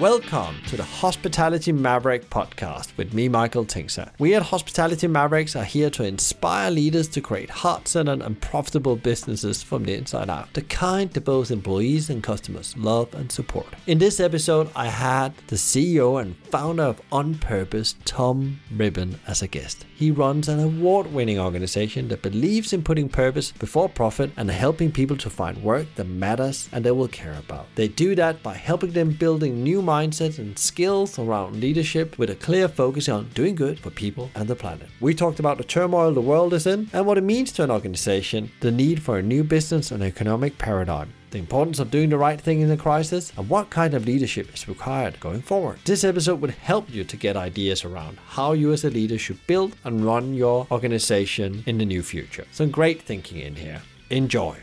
Welcome to the Hospitality Maverick podcast with me, Michael Tingsager. We at Hospitality Mavericks are here to inspire leaders to create heart centered and profitable businesses from the inside out, the kind that both employees and customers love and support. In this episode, I had the CEO and founder of On Purpose, Tom Rippin, as a guest. He runs an award winning organization that believes in putting purpose before profit and helping people to find work that matters and they will care about. They do that by helping them building new mindsets and skills around leadership with a clear focus on doing good for people and the planet. We talked about the turmoil the world is in and what it means to an organization, the need for a new business and economic paradigm the importance of doing the right thing in a crisis, and what kind of leadership is required going forward. This episode would help you to get ideas around how you as a leader should build and run your organization in the new future. Some great thinking in here. Enjoy.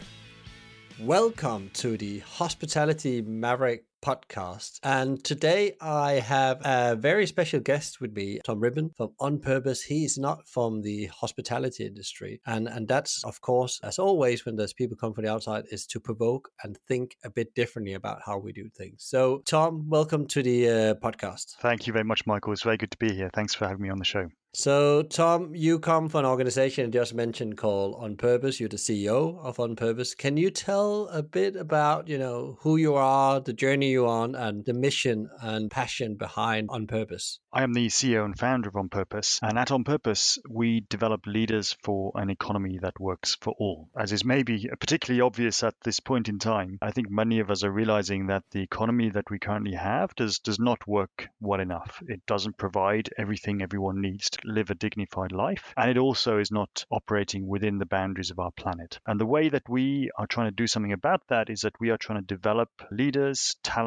Welcome to the Hospitality Maverick podcast. And today I have a very special guest with me, Tom Rippin from On Purpose. He's not from the hospitality industry. And and that's of course, as always, when there's people come from the outside, is to provoke and think a bit differently about how we do things. So Tom, welcome to the uh, podcast. Thank you very much, Michael. It's very good to be here. Thanks for having me on the show. So, Tom, you come from an organization I just mentioned called On Purpose. You're the CEO of On Purpose. Can you tell a bit about, you know, who you are, the journey you're on, and the mission and passion behind On Purpose? I am the CEO and founder of On Purpose. And at On Purpose, we develop leaders for an economy that works for all. As is maybe particularly obvious at this point in time, I think many of us are realizing that the economy that we currently have does, does not work well enough. It doesn't provide everything everyone needs to live a dignified life. And it also is not operating within the boundaries of our planet. And the way that we are trying to do something about that is that we are trying to develop leaders, talent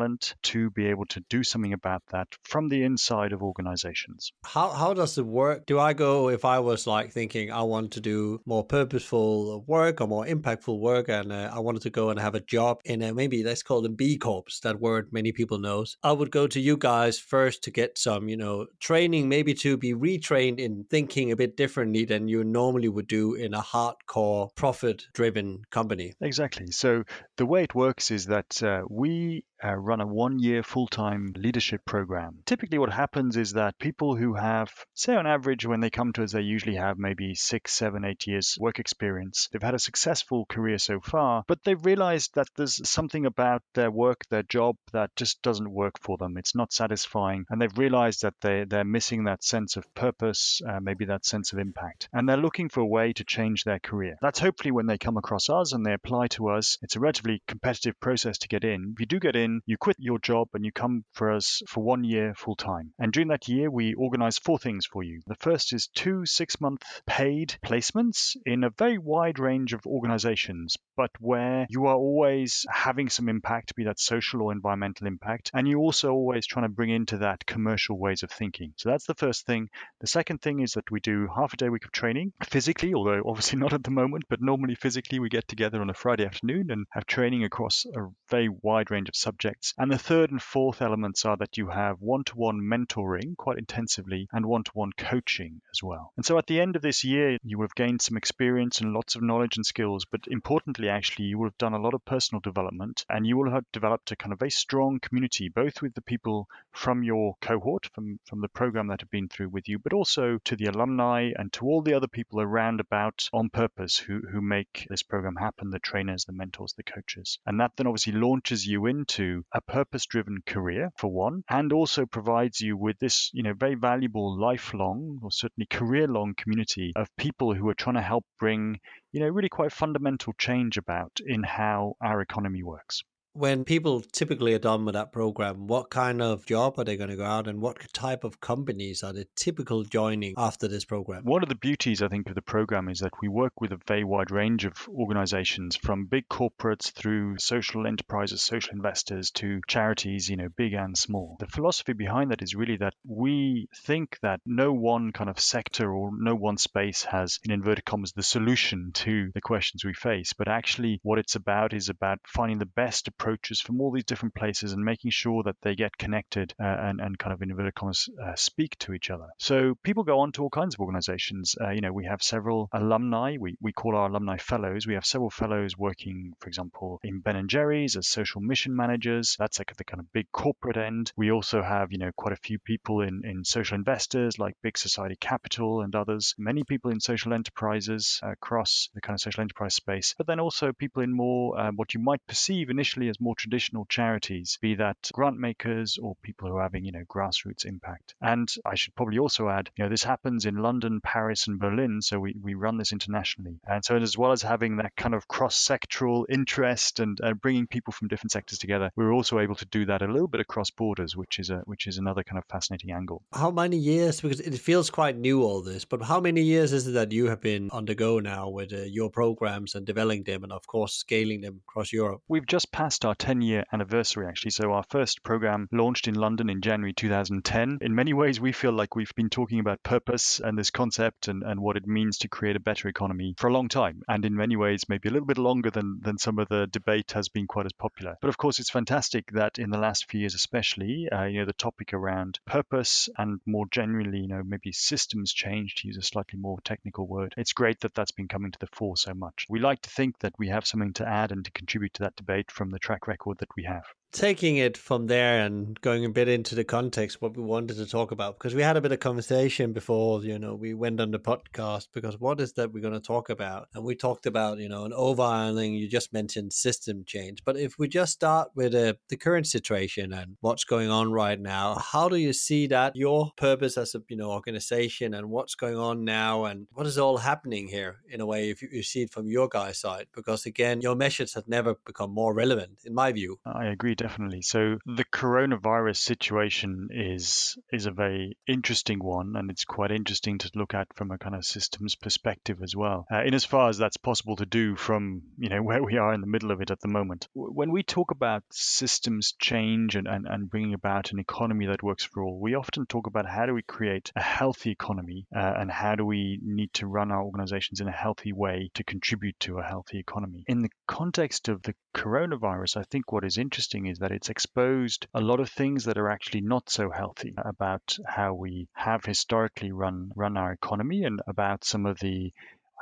to be able to do something about that from the inside of organizations. How, how does it work? Do I go, if I was like thinking I want to do more purposeful work or more impactful work, and uh, I wanted to go and have a job in a, maybe let's call them B Corps, that word many people knows, I would go to you guys first to get some, you know, training, maybe to be retrained in thinking a bit differently than you normally would do in a hardcore profit driven company. Exactly. So the way it works is that uh, we uh, run a one year full time leadership program. Typically, what happens is that people who have, say, on average, when they come to us, they usually have maybe six, seven, eight years work experience. They've had a successful career so far, but they've realized that there's something about their work, their job, that just doesn't work for them. It's not satisfying. And they've realized that they, they're missing that sense of purpose, uh, maybe that sense of impact. And they're looking for a way to change their career. That's hopefully when they come across us and they apply to us. It's a relatively competitive process to get in. If you do get in, you quit your job and you come for us for one year full time. And during that year, we organize four things for you. The first is two six month paid placements in a very wide range of organizations, but where you are always having some impact, be that social or environmental impact, and you're also always trying to bring into that commercial ways of thinking. So that's the first thing. The second thing is that we do half a day week of training physically, although obviously not at the moment, but normally physically we get together on a Friday afternoon and have training across a very wide range of subjects subjects. And the third and fourth elements are that you have one to one mentoring quite intensively and one to one coaching as well. And so at the end of this year, you will have gained some experience and lots of knowledge and skills, but importantly, actually, you will have done a lot of personal development and you will have developed a kind of very strong community, both with the people from your cohort, from, from the program that have been through with you, but also to the alumni and to all the other people around about on purpose who, who make this program happen the trainers, the mentors, the coaches. And that then obviously launches you into a purpose driven career, for one, and also provides you with this, you know, very valuable lifelong or certainly career long community of people who are trying to help bring, you know, really quite fundamental change about in how our economy works when people typically are done with that program, what kind of job are they going to go out and what type of companies are they typical joining after this program? One of the beauties, I think, of the program is that we work with a very wide range of organizations from big corporates through social enterprises, social investors to charities, you know, big and small. The philosophy behind that is really that we think that no one kind of sector or no one space has, in inverted commas, the solution to the questions we face, but actually what it's about is about finding the best approaches from all these different places and making sure that they get connected uh, and, and kind of in inverted commas uh, speak to each other. So people go on to all kinds of organizations. Uh, you know, we have several alumni. We, we call our alumni fellows. We have several fellows working, for example, in Ben and Jerry's as social mission managers. That's like the kind of big corporate end. We also have, you know, quite a few people in, in social investors like Big Society Capital and others. Many people in social enterprises across the kind of social enterprise space, but then also people in more uh, what you might perceive initially as more traditional charities, be that grant makers or people who are having, you know, grassroots impact. And I should probably also add, you know, this happens in London, Paris, and Berlin, so we, we run this internationally. And so as well as having that kind of cross-sectoral interest and uh, bringing people from different sectors together, we're also able to do that a little bit across borders, which is a which is another kind of fascinating angle. How many years? Because it feels quite new all this, but how many years is it that you have been on the go now with uh, your programs and developing them, and of course scaling them across Europe? We've just passed our 10-year anniversary actually. So our first program launched in London in January 2010. In many ways, we feel like we've been talking about purpose and this concept and, and what it means to create a better economy for a long time, and in many ways maybe a little bit longer than than some of the debate has been quite as popular. But of course, it's fantastic that in the last few years, especially, uh, you know, the topic around purpose and more generally, you know, maybe systems change to use a slightly more technical word. It's great that that's been coming to the fore so much. We like to think that we have something to add and to contribute to that debate from the track record that we have taking it from there and going a bit into the context what we wanted to talk about because we had a bit of conversation before you know we went on the podcast because what is that we're going to talk about? And we talked about you know an overhauling you just mentioned system change. But if we just start with uh, the current situation and what's going on right now how do you see that your purpose as a you know organization and what's going on now and what is all happening here in a way if you, you see it from your guy's side? Because again your measures have never become more relevant in my view. I agree definitely. So the coronavirus situation is is a very interesting one, and it's quite interesting to look at from a kind of systems perspective as well. Uh, in as far as that's possible to do from you know where we are in the middle of it at the moment. When we talk about systems change and, and, and bringing about an economy that works for all, we often talk about how do we create a healthy economy uh, and how do we need to run our organizations in a healthy way to contribute to a healthy economy. In the context of the coronavirus, I think what is interesting that it's exposed a lot of things that are actually not so healthy about how we have historically run run our economy and about some of the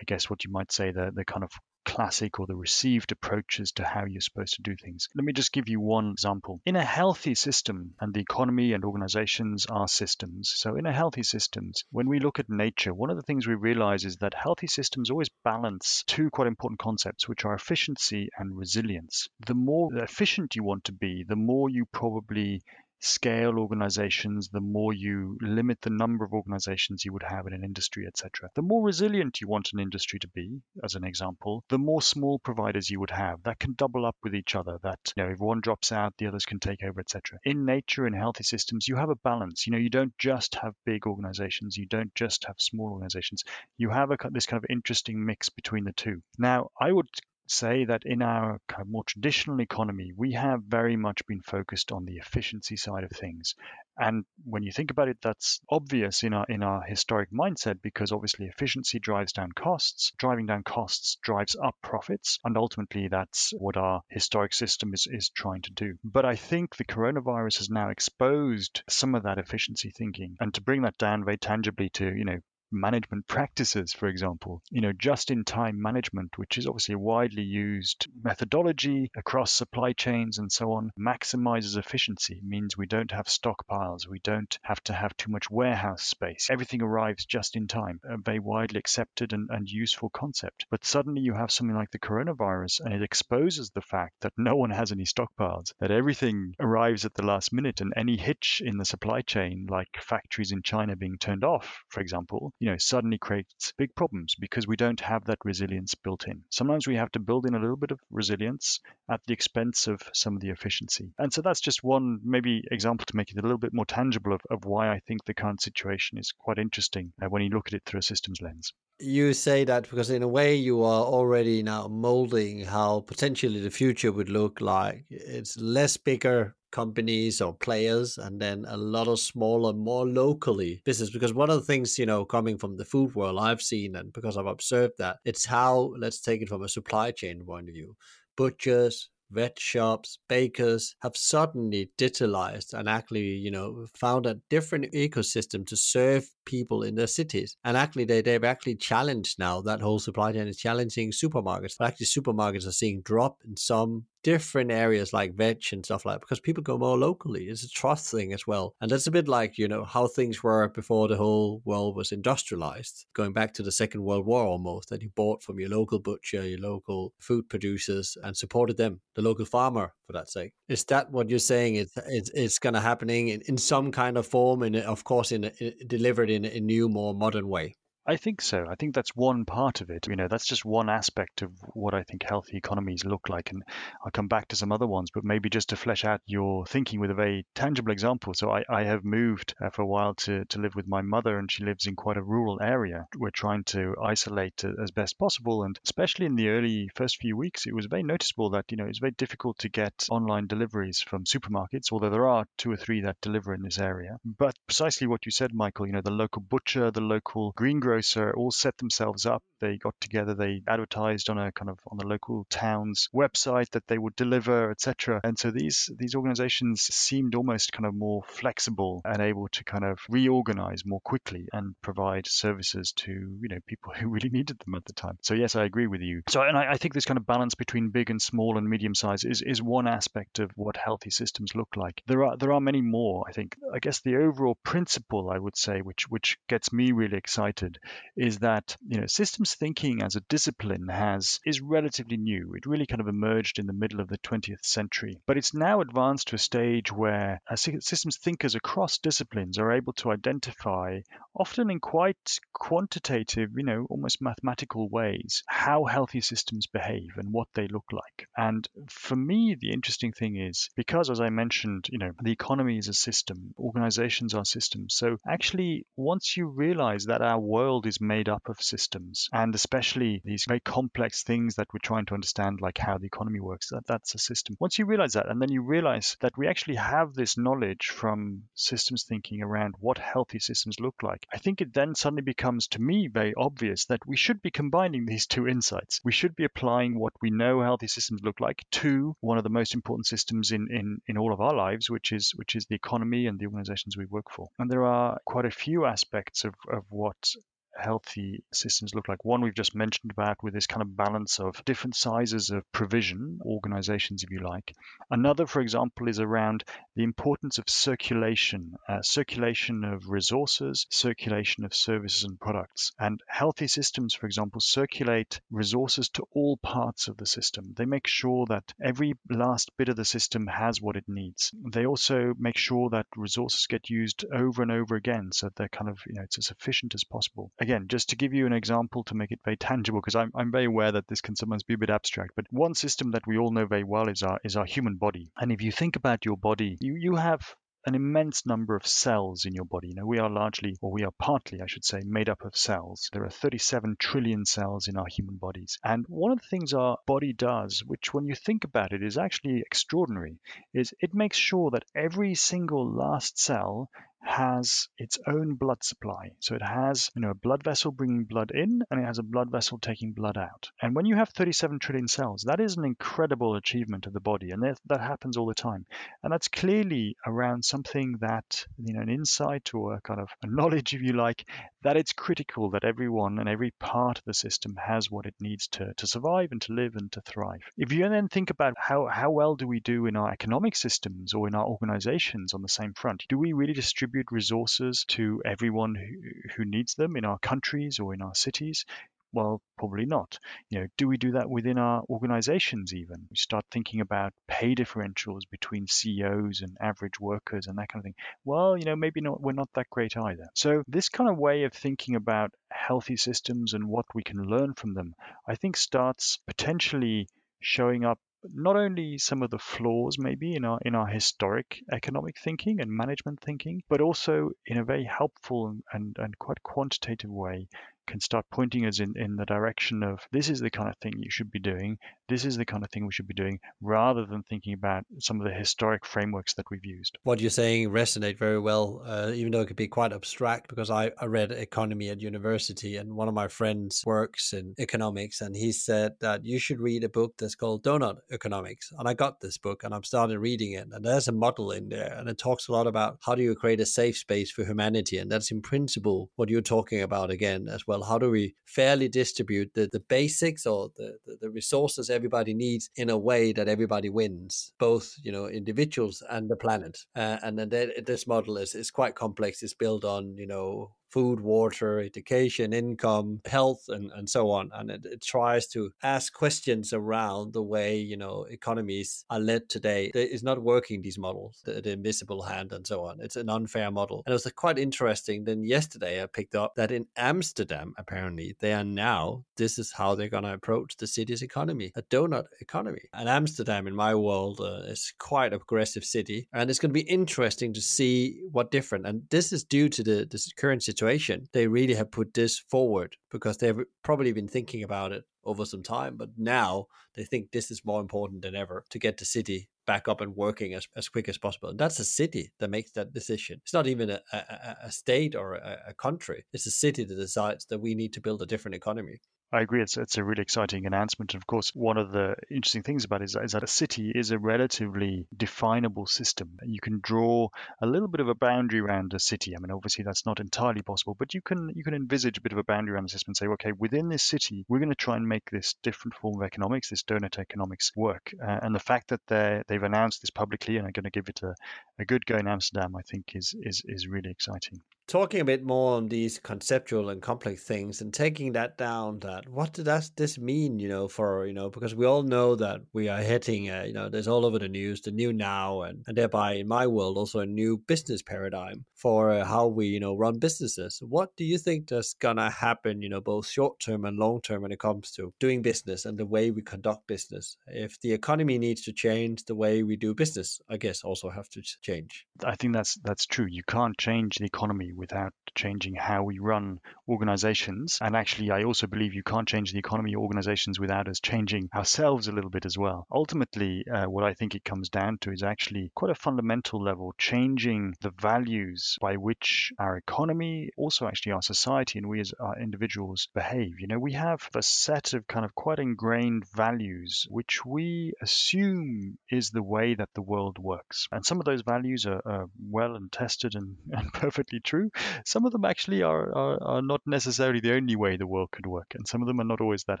I guess what you might say the the kind of classic or the received approaches to how you're supposed to do things. Let me just give you one example. In a healthy system, and the economy and organizations are systems, so in a healthy systems, when we look at nature, one of the things we realize is that healthy systems always balance two quite important concepts, which are efficiency and resilience. The more efficient you want to be, the more you probably scale organizations, the more you limit the number of organizations you would have in an industry, etc. The more resilient you want an industry to be, as an example, the more small providers you would have that can double up with each other, that you know, if one drops out, the others can take over, etc. In nature, in healthy systems, you have a balance. You know, you don't just have big organizations, you don't just have small organizations. You have a, this kind of interesting mix between the two. Now, I would say that in our more traditional economy, we have very much been focused on the efficiency side of things. And when you think about it, that's obvious in our in our historic mindset because obviously efficiency drives down costs, driving down costs drives up profits, and ultimately that's what our historic system is, is trying to do. But I think the coronavirus has now exposed some of that efficiency thinking. And to bring that down very tangibly to, you know, management practices, for example. You know, just in time management, which is obviously a widely used methodology across supply chains and so on, maximizes efficiency. It means we don't have stockpiles, we don't have to have too much warehouse space. Everything arrives just in time, a very widely accepted and, and useful concept. But suddenly you have something like the coronavirus and it exposes the fact that no one has any stockpiles, that everything arrives at the last minute and any hitch in the supply chain, like factories in China being turned off, for example, you know, suddenly creates big problems because we don't have that resilience built in. Sometimes we have to build in a little bit of resilience at the expense of some of the efficiency. And so that's just one maybe example to make it a little bit more tangible of, of why I think the current situation is quite interesting uh, when you look at it through a systems lens. You say that because in a way you are already now molding how potentially the future would look like. It's less bigger companies or players and then a lot of smaller more locally business because one of the things you know coming from the food world i've seen and because i've observed that it's how let's take it from a supply chain point of view butchers vet shops, bakers have suddenly digitalized and actually, you know, found a different ecosystem to serve people in their cities. And actually, they, they've actually challenged now that whole supply chain is challenging supermarkets. But actually, supermarkets are seeing drop in some different areas like veg and stuff like that because people go more locally. It's a trust thing as well. And that's a bit like, you know, how things were before the whole world was industrialized, going back to the Second World War almost, that you bought from your local butcher, your local food producers and supported them, the local farmer for that sake. Is that what you're saying? It's, it's, it's going to happening in, in some kind of form and of course in, in delivered in a new, more modern way? I think so. I think that's one part of it. You know, that's just one aspect of what I think healthy economies look like. And I'll come back to some other ones, but maybe just to flesh out your thinking with a very tangible example. So I, I have moved uh, for a while to, to live with my mother, and she lives in quite a rural area. We're trying to isolate as best possible. And especially in the early first few weeks, it was very noticeable that, you know, it's very difficult to get online deliveries from supermarkets, although there are two or three that deliver in this area. But precisely what you said, Michael, you know, the local butcher, the local greengrocer, grocer all set themselves up. They got together, they advertised on a kind of on the local town's website that they would deliver, etc. And so these these organizations seemed almost kind of more flexible and able to kind of reorganize more quickly and provide services to you know people who really needed them at the time. So yes, I agree with you. So and I, I think this kind of balance between big and small and medium size is is one aspect of what healthy systems look like. There are there are many more. I think I guess the overall principle I would say, which which gets me really excited, is that you know systems thinking as a discipline has is relatively new. It really kind of emerged in the middle of the 20th century, but it's now advanced to a stage where uh, systems thinkers across disciplines are able to identify, often in quite quantitative, you know, almost mathematical ways, how healthy systems behave and what they look like. And for me, the interesting thing is because, as I mentioned, you know, the economy is a system, organizations are systems. So actually, once you realize that our world is made up of systems, and especially these very complex things that we're trying to understand, like how the economy works. That that's a system. Once you realize that, and then you realize that we actually have this knowledge from systems thinking around what healthy systems look like, I think it then suddenly becomes to me very obvious that we should be combining these two insights. We should be applying what we know healthy systems look like to one of the most important systems in in in all of our lives, which is which is the economy and the organizations we work for. And there are quite a few aspects of, of what healthy systems look like. One we've just mentioned about with this kind of balance of different sizes of provision, organizations, if you like. Another, for example, is around the importance of circulation, uh, circulation of resources, circulation of services and products. And healthy systems, for example, circulate resources to all parts of the system. They make sure that every last bit of the system has what it needs. They also make sure that resources get used over and over again so that they're kind of, you know, it's as efficient as possible again, just to give you an example to make it very tangible, because I'm, I'm very aware that this can sometimes be a bit abstract, but one system that we all know very well is our is our human body. And if you think about your body, you, you have an immense number of cells in your body. You know, we are largely, or we are partly, I should say, made up of cells. There are 37 trillion cells in our human bodies. And one of the things our body does, which when you think about it is actually extraordinary, is it makes sure that every single last cell has its own blood supply. So it has, you know, a blood vessel bringing blood in and it has a blood vessel taking blood out. And when you have 37 trillion cells, that is an incredible achievement of the body. And that, that happens all the time. And that's clearly around something that, you know, an insight or a kind of a knowledge, if you like, that it's critical that everyone and every part of the system has what it needs to, to survive and to live and to thrive. If you then think about how, how well do we do in our economic systems or in our organizations on the same front, do we really distribute resources to everyone who, who needs them in our countries or in our cities? Well, probably not. You know, do we do that within our organizations even? We start thinking about pay differentials between CEOs and average workers and that kind of thing. Well, you know, maybe not we're not that great either. So this kind of way of thinking about healthy systems and what we can learn from them, I think starts potentially showing up not only some of the flaws maybe in our in our historic economic thinking and management thinking, but also in a very helpful and, and quite quantitative way can start pointing us in, in the direction of this is the kind of thing you should be doing, this is the kind of thing we should be doing, rather than thinking about some of the historic frameworks that we've used. What you're saying resonate very well, uh, even though it could be quite abstract, because I, I read economy at university, and one of my friends works in economics, and he said that you should read a book that's called Doughnut Economics. And I got this book, and I've started reading it, and there's a model in there, and it talks a lot about how do you create a safe space for humanity, and that's in principle what you're talking about again as well. How do we fairly distribute the, the basics or the, the, the resources everybody needs in a way that everybody wins, both you know individuals and the planet. Uh, and then this model is is quite complex. It's built on you know food, water, education, income, health, and, and so on. And it, it, tries to ask questions around the way, you know, economies are led today. It's not working, these models, the, the, invisible hand and so on. It's an unfair model. And it was quite interesting. Then yesterday I picked up that in Amsterdam, apparently, they are now, this is how they're going to approach the city's economy, a donut economy. And Amsterdam, in my world, uh, is quite a progressive city. And it's going to be interesting to see what different. And this is due to the, the current situation situation, they really have put this forward because they've probably been thinking about it over some time. But now they think this is more important than ever to get the city back up and working as, as quick as possible. And that's a city that makes that decision. It's not even a, a, a state or a, a country. It's a city that decides that we need to build a different economy. I agree. It's, it's a really exciting announcement. And of course, one of the interesting things about it is, is that a city is a relatively definable system. You can draw a little bit of a boundary around a city. I mean, obviously that's not entirely possible, but you can you can envisage a bit of a boundary around the system and say, okay, within this city, we're going to try and make this different form of economics, this donut economics, work. Uh, and the fact that they they've announced this publicly and are going to give it a, a good go in Amsterdam, I think, is is is really exciting talking a bit more on these conceptual and complex things and taking that down that what does this mean you know for you know? Because we all know that we are hitting uh, you know there's all over the news the new now and, and thereby in my world also a new business paradigm for uh, how we you know run businesses. What do you think that's gonna happen you know both short term and long term when it comes to doing business and the way we conduct business? If the economy needs to change the way we do business i guess also have to change. I think that's that's true. You can't change the economy without changing how we run organizations. And actually, I also believe you can't change the economy or organizations without us changing ourselves a little bit as well. Ultimately, uh, what I think it comes down to is actually quite a fundamental level, changing the values by which our economy, also actually our society, and we as our individuals behave. You know, we have a set of kind of quite ingrained values which we assume is the way that the world works. And some of those values are, are well and tested and, and perfectly true some of them actually are, are, are, not necessarily the only way the world could work, and some of them are not always that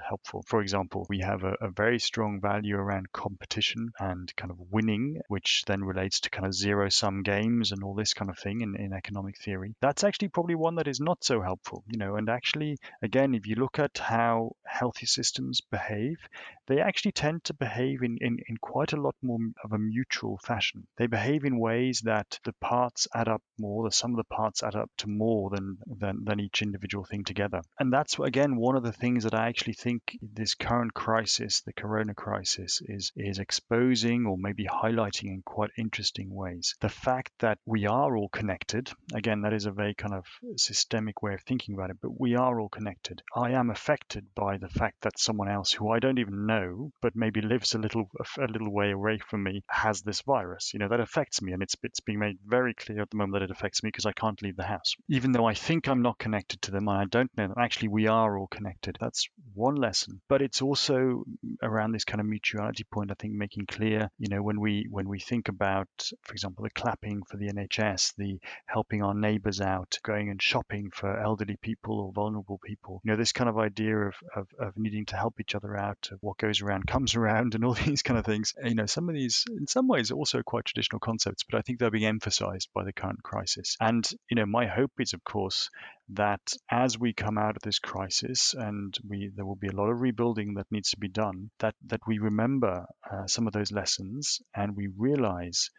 helpful. For example, we have a, a very strong value around competition and kind of winning, which then relates to kind of zero sum games and all this kind of thing in, in economic theory. That's actually probably one that is not so helpful, you know, and actually, again, if you look at how healthy systems behave, they actually tend to behave in, in, in quite a lot more of a mutual fashion. They behave in ways that the parts add up more, the sum of the parts add up to more than, than, than each individual thing together. And that's, again, one of the things that I actually think this current crisis, the corona crisis, is, is exposing or maybe highlighting in quite interesting ways. The fact that we are all connected, again, that is a very kind of systemic way of thinking about it, but we are all connected. I am affected by the fact that someone else who I don't even know, but maybe lives a little a little way away from me, has this virus. You know, that affects me, and it's it's being made very clear at the moment that it affects me because I can't leave the house even though I think I'm not connected to them and I don't know them, actually we are all connected. That's one lesson. But it's also around this kind of mutuality point, I think, making clear, you know, when we when we think about, for example, the clapping for the NHS, the helping our neighbors out, going and shopping for elderly people or vulnerable people, you know, this kind of idea of, of, of needing to help each other out, of what goes around comes around and all these kind of things. You know, some of these in some ways also quite traditional concepts, but I think they're being emphasized by the current crisis. And, you know, my hope is of course, that as we come out of this crisis and we there will be a lot of rebuilding that needs to be done, that that we remember uh, some of those lessons and we realize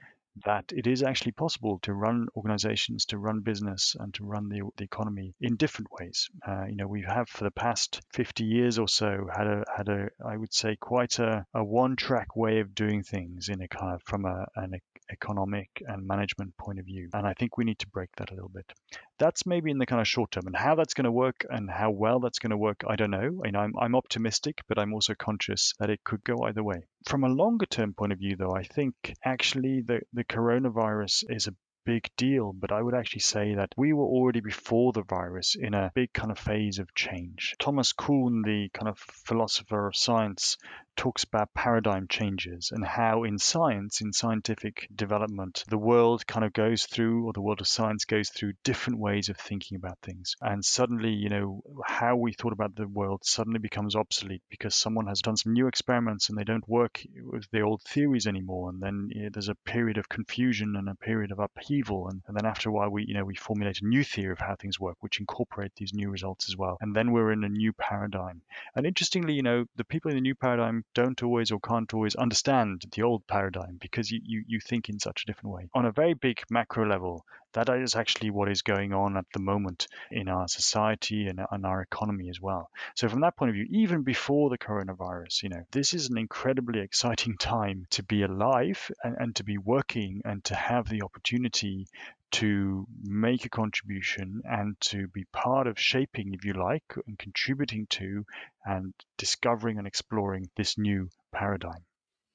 that it is actually possible to run organizations, to run business, and to run the, the economy in different ways. Uh, you know, we have for the past 50 years or so had a had a I would say quite a, a one track way of doing things in a kind of from a, an economic and management point of view. And I think we need to break that a little bit. That's maybe in the kind of short term. And how that's going to work and how well that's going to work, I don't know. And I'm, I'm optimistic, but I'm also conscious that it could go either way. From a longer term point of view, though, I think actually the, the coronavirus is a big deal, but I would actually say that we were already before the virus in a big kind of phase of change. Thomas Kuhn, the kind of philosopher of science, talks about paradigm changes and how in science, in scientific development, the world kind of goes through, or the world of science goes through different ways of thinking about things. And suddenly, you know, how we thought about the world suddenly becomes obsolete because someone has done some new experiments and they don't work with the old theories anymore. And then you know, there's a period of confusion and a period of upheaval. And, and then after a while, we, you know, we formulate a new theory of how things work, which incorporate these new results as well. And then we're in a new paradigm. And interestingly, you know, the people in the new paradigm don't always or can't always understand the old paradigm because you, you, you think in such a different way. On a very big macro level, that is actually what is going on at the moment in our society and, and our economy as well. So from that point of view, even before the coronavirus, you know, this is an incredibly exciting time to be alive and, and to be working and to have the opportunity to make a contribution and to be part of shaping, if you like, and contributing to and discovering and exploring this new paradigm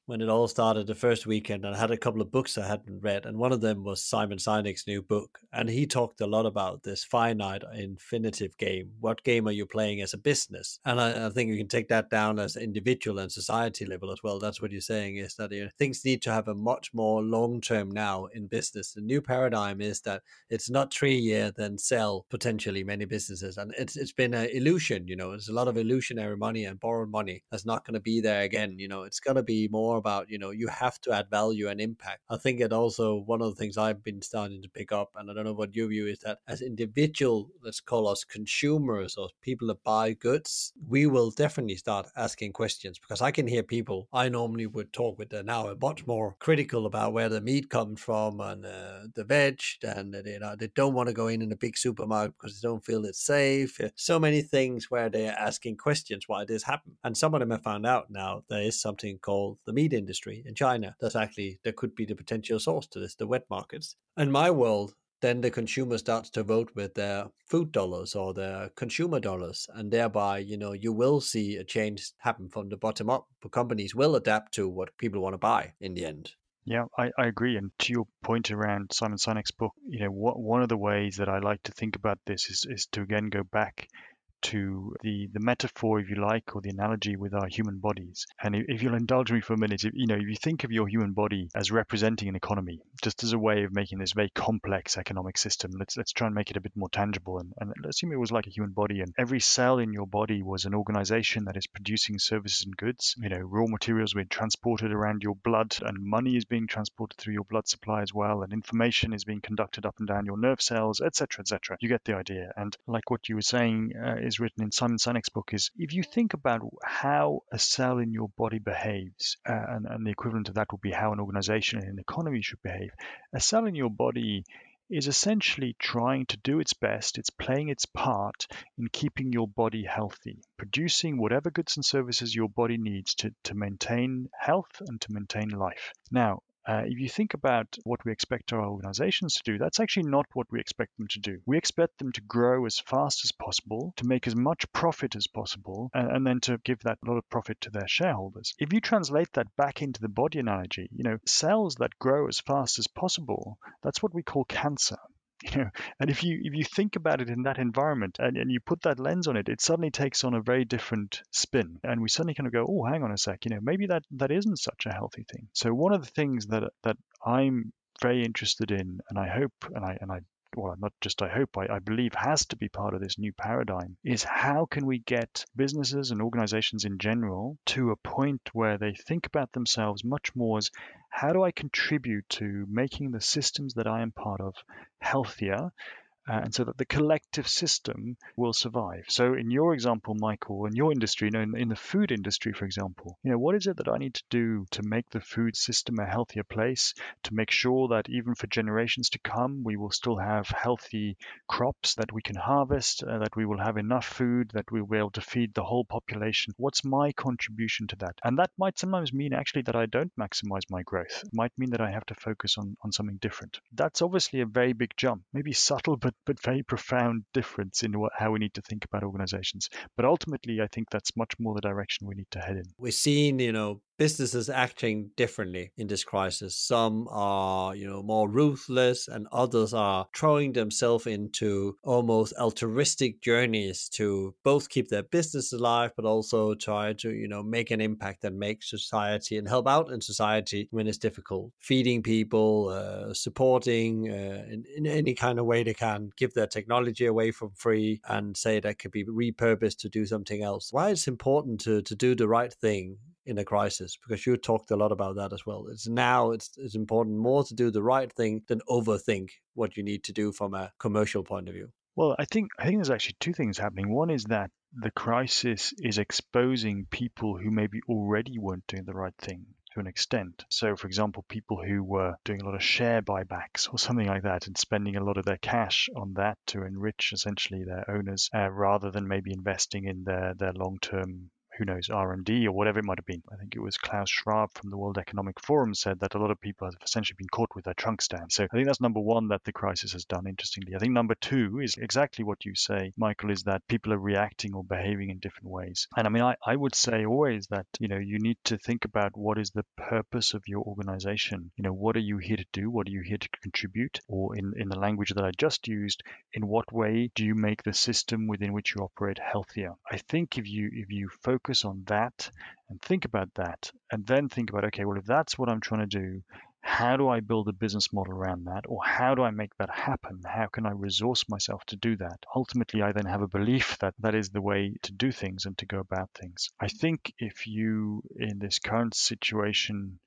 when it all started the first weekend and I had a couple of books I hadn't read and one of them was Simon Sinek's new book and he talked a lot about this finite infinitive game. What game are you playing as a business? And I, I think you can take that down as individual and society level as well. That's what you're saying is that you know, things need to have a much more long term now in business. The new paradigm is that it's not three year then sell potentially many businesses. And it's, it's been an illusion you know there's a lot of illusionary money and borrowed money that's not going to be there again you know. It's going to be more more about, you know, you have to add value and impact. I think it also, one of the things I've been starting to pick up, and I don't know what your view is that as individual, let's call us consumers or people that buy goods, we will definitely start asking questions because I can hear people I normally would talk with now are much more critical about where the meat comes from and uh, the veg, and you know, they don't want to go in in a big supermarket because they don't feel it's safe. So many things where they are asking questions why this happened. And some of them have found out now there is something called the meat meat industry in China. That's actually, there could be the potential source to this, the wet markets. In my world, then the consumer starts to vote with their food dollars or their consumer dollars and thereby you know you will see a change happen from the bottom up But companies will adapt to what people want to buy in the end yeah, I, I agree. And to your point around Simon Sinek's book, you know, what, one of the ways that I like to think about this is, is to again go back to the, the metaphor, if you like, or the analogy with our human bodies. And if you'll indulge me for a minute, if, you know, if you think of your human body as representing an economy, just as a way of making this very complex economic system, let's let's try and make it a bit more tangible. And, and assume it was like a human body, and every cell in your body was an organization that is producing services and goods. You know, raw materials being transported around your blood, and money is being transported through your blood supply as well, and information is being conducted up and down your nerve cells, etc., etc. You get the idea. And like what you were saying uh, is is written in Simon Sinek's book is if you think about how a cell in your body behaves, uh, and, and the equivalent of that would be how an organization and an economy should behave, a cell in your body is essentially trying to do its best, it's playing its part in keeping your body healthy, producing whatever goods and services your body needs to, to maintain health and to maintain life. Now, uh, if you think about what we expect our organizations to do, that's actually not what we expect them to do. We expect them to grow as fast as possible, to make as much profit as possible, and, and then to give that lot of profit to their shareholders. If you translate that back into the body analogy, you know, cells that grow as fast as possible, that's what we call cancer. know and if you if you think about it in that environment and, and you put that lens on it it suddenly takes on a very different spin and we suddenly kind of go oh hang on a sec you know maybe that that isn't such a healthy thing. So one of the things that that i'm very interested in and i hope and i and i well, not just I hope, I, I, believe has to be part of this new paradigm is how can we get businesses and organizations in general to a point where they think about themselves much more as how do I contribute to making the systems that I am part of healthier uh, and so that the collective system will survive. So, in your example, Michael, in your industry, you know, in, in the food industry, for example, you know, what is it that I need to do to make the food system a healthier place, to make sure that even for generations to come, we will still have healthy crops that we can harvest, uh, that we will have enough food, that we will be able to feed the whole population? What's my contribution to that? And that might sometimes mean actually that I don't maximize my growth. It might mean that I have to focus on, on something different. That's obviously a very big jump, maybe subtle, but, but very profound difference in what, how we need to think about organizations. But ultimately, I think that's much more the direction we need to head in. We're seeing, you know, businesses acting differently in this crisis. Some are, you know, more ruthless and others are throwing themselves into almost altruistic journeys to both keep their business alive but also try to, you know, make an impact and make society and help out in society when it's difficult. Feeding people, uh, supporting uh, in, in any kind of way they can, give their technology away for free and say that could be repurposed to do something else. Why it's important to to do the right thing in a crisis because you talked a lot about that as well. It's now it's, it's important more to do the right thing than overthink what you need to do from a commercial point of view. Well i think i think there's actually two things happening. One is that the crisis is exposing people who maybe already weren't doing the right thing to an extent. So, for example, people who were doing a lot of share buybacks or something like that and spending a lot of their cash on that to enrich essentially their owners uh, rather than maybe investing in their, their long term who knows, R&D or whatever it might have been. I think it was Klaus Schwab from the World Economic Forum said that a lot of people have essentially been caught with their trunks down. So I think that's number one that the crisis has done, interestingly. I think number two is exactly what you say, Michael, is that people are reacting or behaving in different ways. And I mean, I, I would say always that, you know, you need to think about what is the purpose of your organization. You know, what are you here to do? What are you here to contribute? Or in, in the language that I just used, in what way do you make the system within which you operate healthier? I think if you if you focus focus on that and think about that and then think about okay well if that's what i'm trying to do how do i build a business model around that? Or how do i make that happen? How can i resource myself to do that? Ultimately i then have a belief that that is the way to do things and to go about things. I think if you in this current situation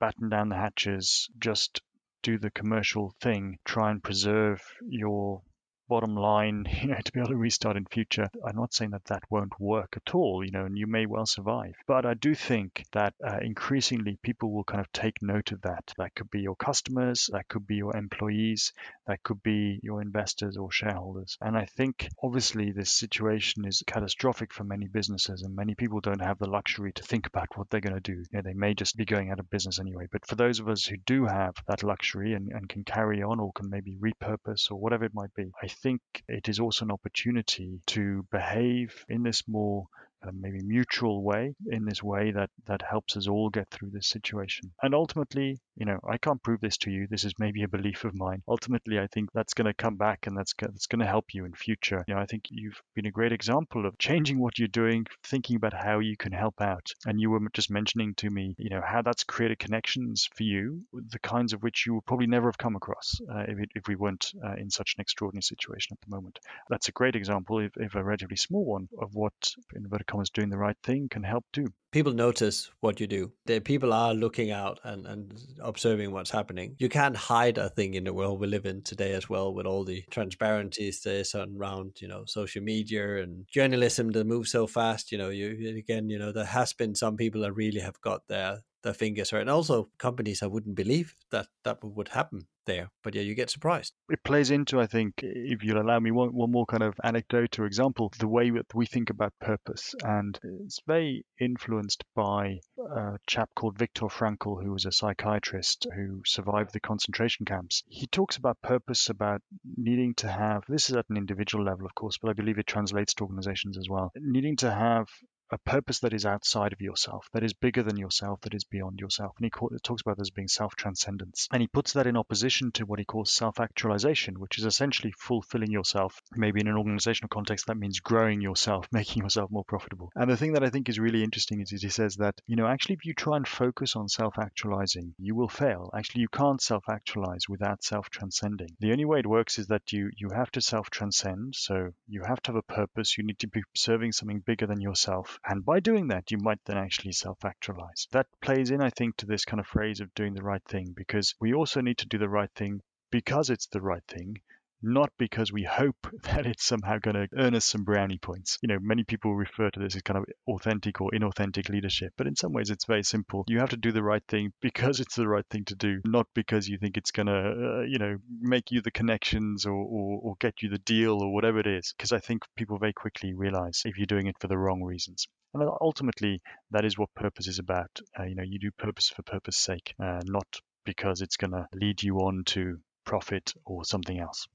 batten down the hatches just do the commercial thing try and preserve your bottom line, you know, to be able to restart in future. I'm not saying that that won't work at all, you know, and you may well survive. But I do think that uh, increasingly people will kind of take note of that. That could be your customers, that could be your employees, that could be your investors or shareholders. And I think obviously this situation is catastrophic for many businesses, and many people don't have the luxury to think about what they're going to do. You know, they may just be going out of business anyway. But for those of us who do have that luxury and, and can carry on or can maybe repurpose or whatever it might be, I think it is also an opportunity to behave in this more a maybe mutual way in this way that that helps us all get through this situation. And ultimately you know i can't prove this to you. This is maybe a belief of mine. Ultimately i think that's going to come back and that's that's going to help you in future. You know i think you've been a great example of changing what you're doing thinking about how you can help out. And you were just mentioning to me you know how that's created connections for you the kinds of which you would probably never have come across uh, if, it, if we weren't uh, in such an extraordinary situation at the moment. That's a great example if, if a relatively small one of what inverted commas doing the right thing can help too. People notice what you do. The people are looking out and, and observing what's happening. You can't hide a thing in the world we live in today as well with all the transparencies there's around, you know, social media and journalism that moves so fast. You know, you again, you know, there has been some people that really have got their their fingers right. And also companies I wouldn't believe that that would happen there. But yeah, you get surprised. It plays into, I think, if you'll allow me one, one more kind of anecdote or example, the way that we think about purpose. And it's very influenced by a chap called Viktor Frankl, who was a psychiatrist who survived the concentration camps. He talks about purpose, about needing to have, this is at an individual level, of course, but I believe it translates to organizations as well, needing to have a purpose that is outside of yourself, that is bigger than yourself, that is beyond yourself. And he call, talks about this being self transcendence. And he puts that in opposition to what he calls self actualization, which is essentially fulfilling yourself. Maybe in an organizational context, that means growing yourself, making yourself more profitable. And the thing that I think is really interesting is he says that, you know, actually, if you try and focus on self actualizing, you will fail. Actually, you can't self actualize without self transcending. The only way it works is that you, you have to self transcend. So you have to have a purpose. You need to be serving something bigger than yourself and by doing that, you might then actually self actualize. That plays in, I think, to this kind of phrase of doing the right thing because we also need to do the right thing because it's the right thing, not because we hope that it's somehow going to earn us some brownie points. You know, many people refer to this as kind of authentic or inauthentic leadership, but in some ways it's very simple. You have to do the right thing because it's the right thing to do, not because you think it's going to, uh, you know, make you the connections or, or, or get you the deal or whatever it is. Because I think people very quickly realize if you're doing it for the wrong reasons. And ultimately, that is what purpose is about. Uh, you know, you do purpose for purpose sake, uh, not because it's going to lead you on to profit or something else.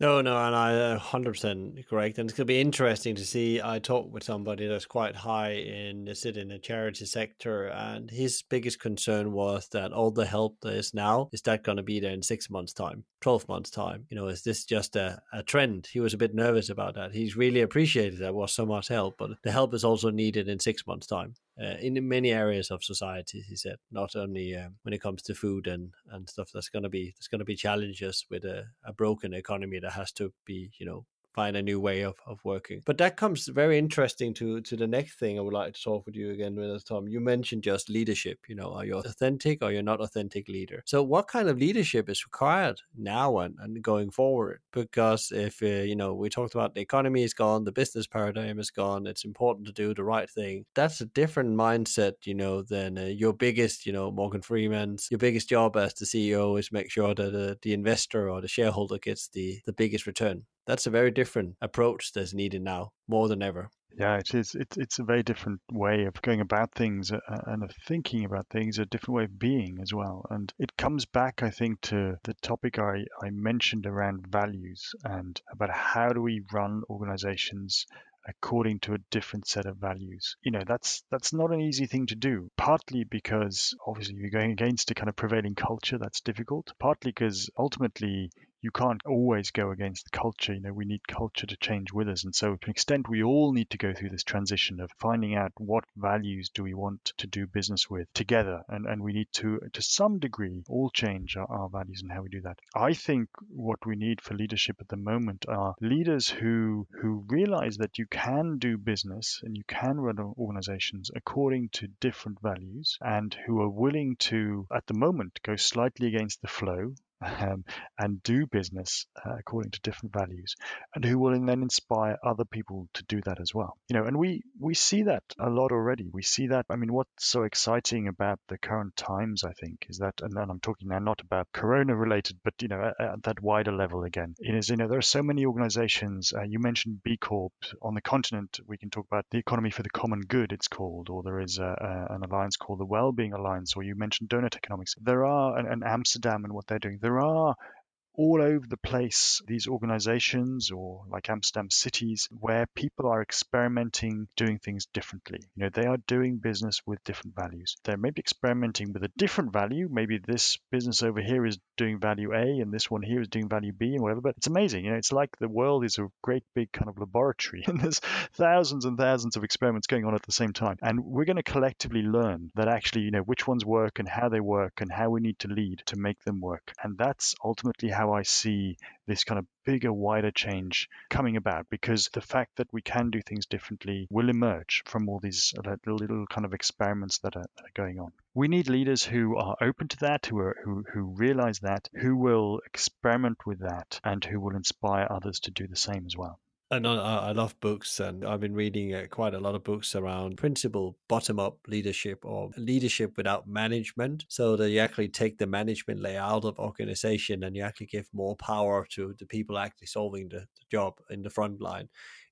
No, no, and I uh, 100% correct. And it's going to be interesting to see. I talked with somebody that's quite high in, the sit in the charity sector, and his biggest concern was that all the help there is now, is that going to be there in six months' time, 12 months' time? You know, is this just a, a trend? He was a bit nervous about that. He's really appreciated there was so much help, but the help is also needed in six months' time uh, in many areas of society. He said, not only um, when it comes to food and, and stuff. That's going to be there's going to be challenges with a, a broken economy that has to be you know find a new way of, of working. But that comes very interesting to to the next thing I would like to talk with you again with Tom. You mentioned just leadership. You know, are you authentic or you're not authentic leader? So what kind of leadership is required now and, and going forward? Because if uh, you know we talked about the economy is gone, the business paradigm is gone. It's important to do the right thing. That's a different mindset, you know, than uh, your biggest, you know, Morgan Freeman's. Your biggest job as the CEO is make sure that uh, the investor or the shareholder gets the the biggest return that's a very different approach that's needed now more than ever. Yeah, it is. It's it's a very different way of going about things and of thinking about things, a different way of being as well. And it comes back, I think, to the topic I, I mentioned around values and about how do we run organizations according to a different set of values. You know, that's that's not an easy thing to do. Partly because obviously you're going against a kind of prevailing culture that's difficult. Partly because ultimately you can't always go against the culture. You know, we need culture to change with us. And so, to an extent, we all need to go through this transition of finding out what values do we want to do business with together. And, and we need to, to some degree, all change our, our values and how we do that. I think what we need for leadership at the moment are leaders who, who realize that you can do business and you can run organizations according to different values and who are willing to, at the moment, go slightly against the flow um, and do business uh, according to different values, and who will then inspire other people to do that as well. You know, and we we see that a lot already. We see that. I mean, what's so exciting about the current times, I think, is that, and I'm talking now not about Corona related, but you know, at, at that wider level again. Is you know, there are so many organisations. Uh, you mentioned B Corp on the continent. We can talk about the economy for the common good. It's called, or there is a, a, an alliance called the Wellbeing Alliance, or you mentioned Doughnut Economics. There are, and Amsterdam and what they're doing there are all over the place these organizations or like Amsterdam cities where people are experimenting doing things differently. You know, they are doing business with different values. They're maybe experimenting with a different value. Maybe this business over here is doing value A and this one here is doing value B and whatever, but it's amazing. You know, it's like the world is a great big kind of laboratory and there's thousands and thousands of experiments going on at the same time. And we're going to collectively learn that actually, you know, which ones work and how they work and how we need to lead to make them work. And that's ultimately how how I see this kind of bigger, wider change coming about because the fact that we can do things differently will emerge from all these uh, little, little kind of experiments that are, that are going on. We need leaders who are open to that, who, are, who, who realize that, who will experiment with that, and who will inspire others to do the same as well. And I, I love books, and I've been reading uh, quite a lot of books around principle bottom up leadership or leadership without management. So that you actually take the management layer out of organization and you actually give more power to the people actually solving the, the job in the front line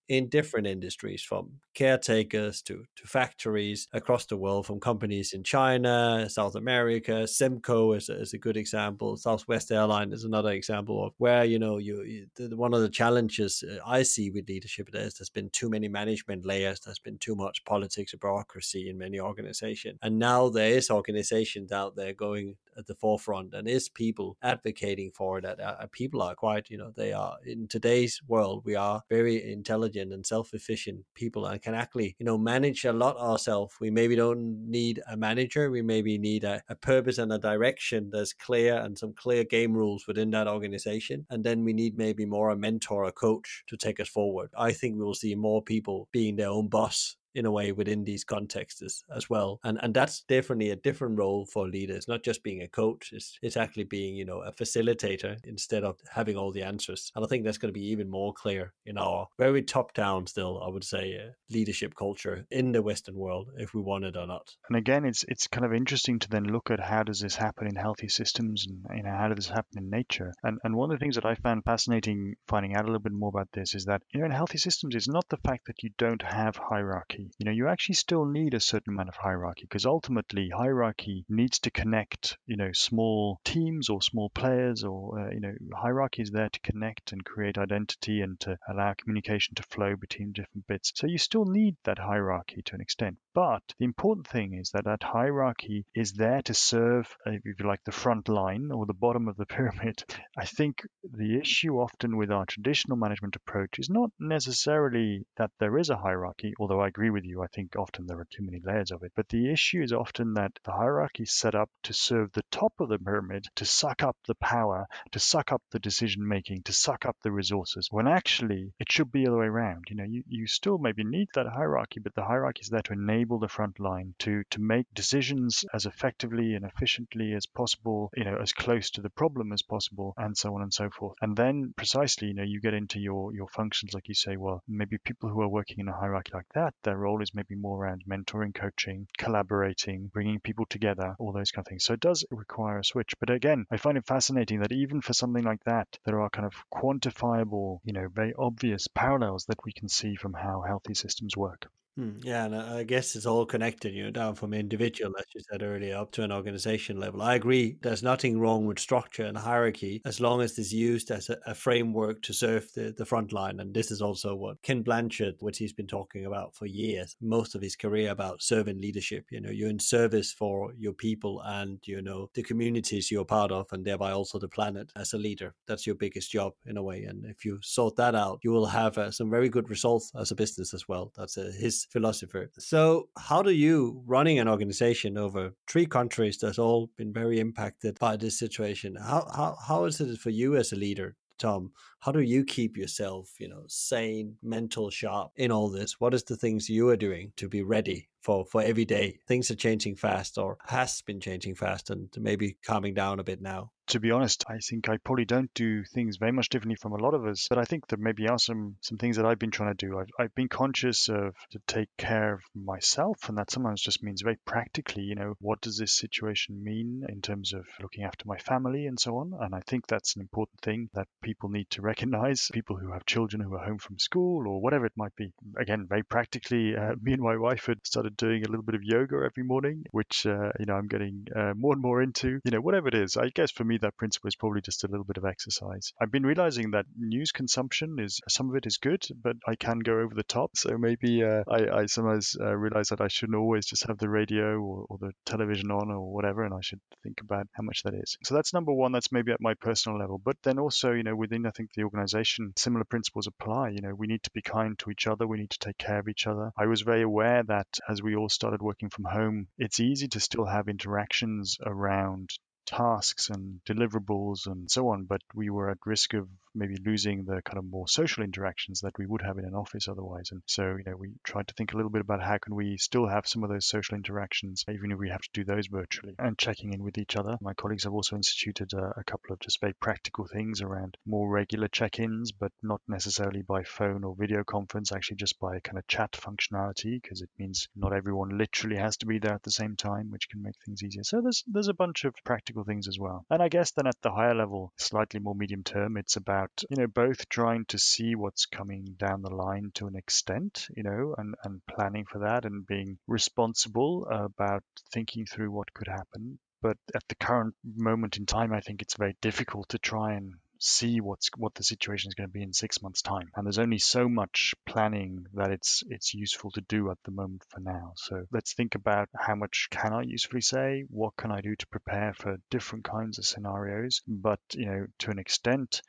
in different industries from caretakers to, to factories across the world from companies in China, South America. Semco is a, is a good example. Southwest Airline is another example of where, you know, you, you the, one of the challenges uh, I see with leadership is there's been too many management layers. There's been too much politics and bureaucracy in many organizations. And now there is organizations out there going at the forefront and is people advocating for that. Uh, people are quite, you know, they are in today's world, we are very intelligent and self efficient people and can actually, you know, manage a lot ourselves. We maybe don't need a manager, we maybe need a, a purpose and a direction that's clear and some clear game rules within that organization. And then we need maybe more a mentor, a coach to take us forward. I think we will see more people being their own boss in a way within these contexts as well. And and that's definitely a different role for leaders, not just being a coach, it's, it's actually being, you know, a facilitator instead of having all the answers. And I think that's going to be even more clear in our very top down still, I would say, uh, leadership culture in the Western world, if we want it or not. And again, it's it's kind of interesting to then look at how does this happen in healthy systems and you know how does this happen in nature. And and one of the things that I found fascinating finding out a little bit more about this is that you know in healthy systems it's not the fact that you don't have hierarchy. You know you actually still need a certain amount of hierarchy because ultimately hierarchy needs to connect you know small teams or small players or uh, you know hierarchy is there to connect and create identity and to allow communication to flow between different bits. So you still need that hierarchy to an extent. But the important thing is that that hierarchy is there to serve, uh, if you like, the front line or the bottom of the pyramid. I think the issue often with our traditional management approach is not necessarily that there is a hierarchy, although I agree with you, I think often there are too many layers of it. But the issue is often that the hierarchy is set up to serve the top of the pyramid, to suck up the power, to suck up the decision making, to suck up the resources, when actually it should be the other way around. You know, you, you still maybe need that hierarchy, but the hierarchy is there to enable the front line to, to make decisions as effectively and efficiently as possible, you know, as close to the problem as possible, and so on and so forth. And then precisely, you know, you get into your, your functions, like you say, well, maybe people who are working in a hierarchy like that, their role is maybe more around mentoring, coaching, collaborating, bringing people together, all those kind of things. So it does require a switch. But again, I find it fascinating that even for something like that, there are kind of quantifiable, you know, very obvious parallels that we can see from how healthy systems work. Hmm, yeah, and I guess it's all connected, you know, down from individual, as you said earlier, up to an organization level. I agree. There's nothing wrong with structure and hierarchy as long as it's used as a, a framework to serve the, the front line. And this is also what Ken Blanchard, what he's been talking about for years, most of his career about servant leadership. You know, you're in service for your people and, you know, the communities you're part of, and thereby also the planet as a leader. That's your biggest job in a way. And if you sort that out, you will have uh, some very good results as a business as well. That's uh, his philosopher. So, how do you, running an organization over three countries that's all been very impacted by this situation, how, how, how is it for you as a leader? Tom, how do you keep yourself, you know, sane, mental sharp in all this? What is the things you are doing to be ready for for every day? Things are changing fast or has been changing fast and maybe calming down a bit now to be honest, I think I probably don't do things very much differently from a lot of us. But I think there maybe are some some things that I've been trying to do. I've, I've been conscious of to take care of myself, and that sometimes just means very practically, you know, what does this situation mean in terms of looking after my family and so on. And I think that's an important thing that people need to recognize. People who have children who are home from school or whatever it might be. Again, very practically, uh, me and my wife had started doing a little bit of yoga every morning, which uh, you know I'm getting uh, more and more into. You know, whatever it is. I guess for me that principle is probably just a little bit of exercise. I've been realizing that news consumption is some of it is good, but I can go over the top. So maybe uh, I, I, sometimes uh, realize that I shouldn't always just have the radio or, or, the television on or whatever, and I should think about how much that is. So that's number one. That's maybe at my personal level, but then also, you know, within I think the organization, similar principles apply. You know, we need to be kind to each other. We need to take care of each other. I was very aware that as we all started working from home, it's easy to still have interactions around tasks and deliverables and so on, but we were at risk of maybe losing the kind of more social interactions that we would have in an office otherwise. And so, you know, we tried to think a little bit about how can we still have some of those social interactions, even if we have to do those virtually, and checking in with each other. My colleagues have also instituted a, a couple of just very practical things around more regular check-ins, but not necessarily by phone or video conference, actually just by kind of chat functionality, because it means not everyone literally has to be there at the same time, which can make things easier. So there's there's a bunch of practical things as well. And I guess then at the higher level, slightly more medium term, it's about about you know both trying to see what's coming down the line to an extent you know and and planning for that and being responsible about thinking through what could happen. But at the current moment in time i think it's very difficult to try and see what's what the situation is going to be in six months time. And there's only so much planning that it's it's useful to do at the moment for now. So let's think about how much can i usefully say? What can i do to prepare for different kinds of scenarios? But you know to an extent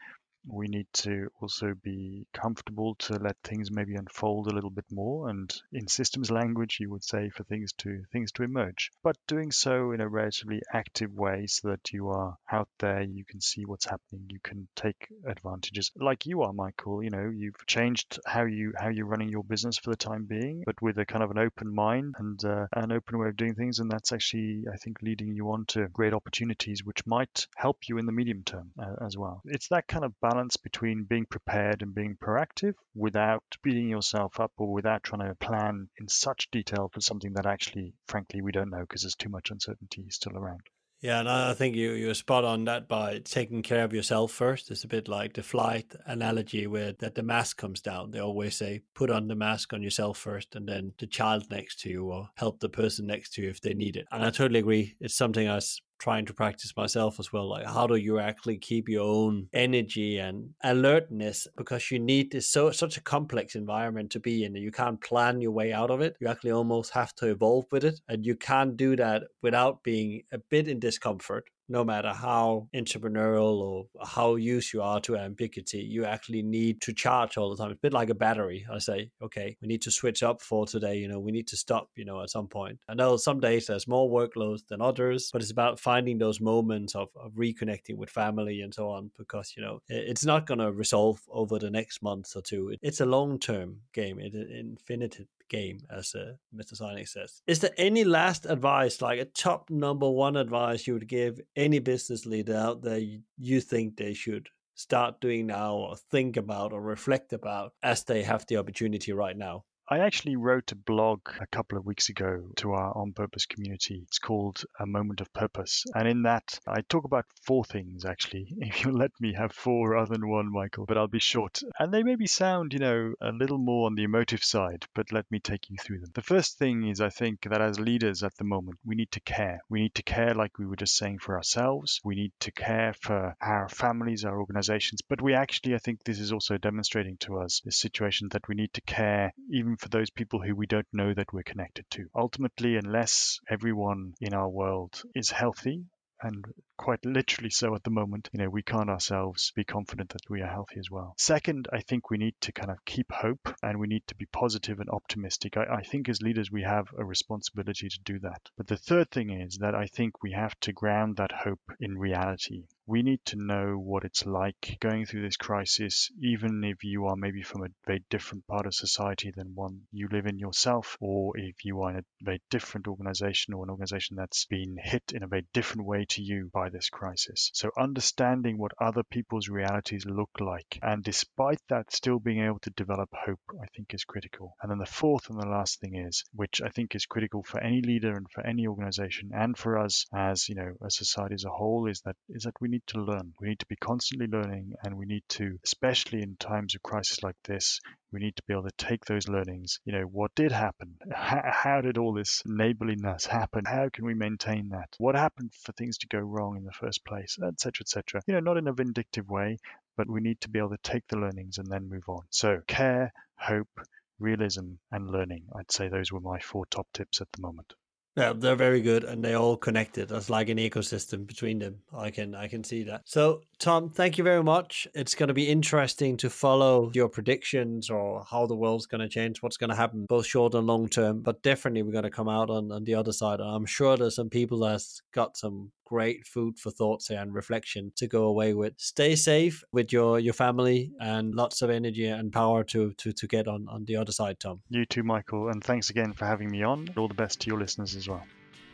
We need to also be comfortable to let things maybe unfold a little bit more. And in systems language, you would say for things to things to emerge, but doing so in a relatively active way so that you are out there, you can see what's happening, you can take advantages like you are, Michael. You know, you've changed how you how you're running your business for the time being, but with a kind of an open mind and uh, an open way of doing things, and that's actually, I think, leading you on to great opportunities which might help you in the medium term uh, as well. It's that kind of balance between being prepared and being proactive without beating yourself up or without trying to plan in such detail for something that actually, frankly, we don't know because there's too much uncertainty still around. Yeah, and I think you you're spot on that by taking care of yourself first. It's a bit like the flight analogy where that the mask comes down. They always say put on the mask on yourself first, and then the child next to you or help the person next to you if they need it. And I totally agree. It's something I trying to practice myself as well. Like, how do you actually keep your own energy and alertness? Because you need this so such a complex environment to be in, and you can't plan your way out of it. You actually almost have to evolve with it, and you can't do that without being a bit in discomfort no matter how entrepreneurial or how used you are to ambiguity, you actually need to charge all the time. It's a bit like a battery. I say, okay, we need to switch up for today. You know, we need to stop, you know, at some point. I know some days there's more workloads than others, but it's about finding those moments of, of reconnecting with family and so on, because, you know, it's not going to resolve over the next month or two. It's a long term game, it's infinite game, as uh, Mr. Sinek says. Is there any last advice, like a top number one advice you would give any business leader out there you think they should start doing now or think about or reflect about as they have the opportunity right now? I actually wrote a blog a couple of weeks ago to our On Purpose community. It's called A Moment of Purpose. And in that, I talk about four things, actually. If you'll let me have four rather than one, Michael, but I'll be short. And they maybe sound, you know, a little more on the emotive side, but let me take you through them. The first thing is, I think that as leaders at the moment, we need to care. We need to care, like we were just saying, for ourselves. We need to care for our families, our organizations. But we actually, I think this is also demonstrating to us this situation that we need to care even for those people who we don't know that we're connected to. Ultimately, unless everyone in our world is healthy and quite literally so at the moment, you know, we can't ourselves be confident that we are healthy as well. Second, I think we need to kind of keep hope and we need to be positive and optimistic. I, I, think as leaders, we have a responsibility to do that. But the third thing is that I think we have to ground that hope in reality we need to know what it's like going through this crisis, even if you are maybe from a very different part of society than one you live in yourself, or if you are in a very different organization or an organization that's been hit in a very different way to you by this crisis. So, understanding what other people's realities look like, and despite that, still being able to develop hope, I think is critical. And then the fourth and the last thing is, which I think is critical for any leader and for any organization, and for us as you know, a society as a whole, is that is that we need to learn. We need to be constantly learning, and we need to, especially in times of crisis like this, we need to be able to take those learnings. You know, what did happen? How, how did all this neighborliness happen? How can we maintain that? What happened for things to go wrong in the first place, etc., etc. You know, not in a vindictive way, but we need to be able to take the learnings and then move on. So, care, hope, realism, and learning. I'd say those were my four top tips at the moment. Yeah, they're very good and they all connected. There's like an ecosystem between them. I can I can see that. So Tom, thank you very much. It's going to be interesting to follow your predictions or how the world's going to change, what's going to happen, both short and long term. But definitely, we're going to come out on, on the other side. And I'm sure there's some people that's got some great food for thoughts and reflection to go away with. Stay safe with your your family and lots of energy and power to to to get on on the other side, Tom. You too, Michael, and thanks again for having me on. All the best to your listeners as well.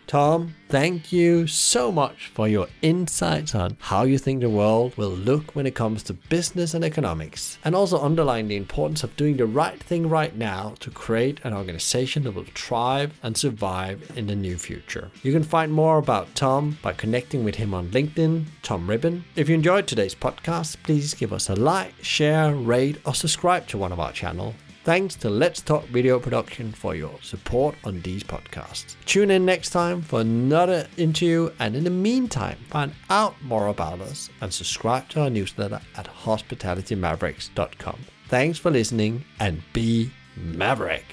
Tom, thank you so much for your insights on how you think the world will look when it comes to business and economics, and also underline the importance of doing the right thing right now to create an organization that will thrive and survive in the new future. You can find more about Tom by connecting with him on LinkedIn, Tom Rippin. If you enjoyed today's podcast, please give us a like, share, rate, or subscribe to one of our channels. Thanks to Let's Talk Video Production for your support on these podcasts. Tune in next time for another interview, and in the meantime, find out more about us and subscribe to our newsletter at hospitalitymavericks.com. Thanks for listening and be Maverick.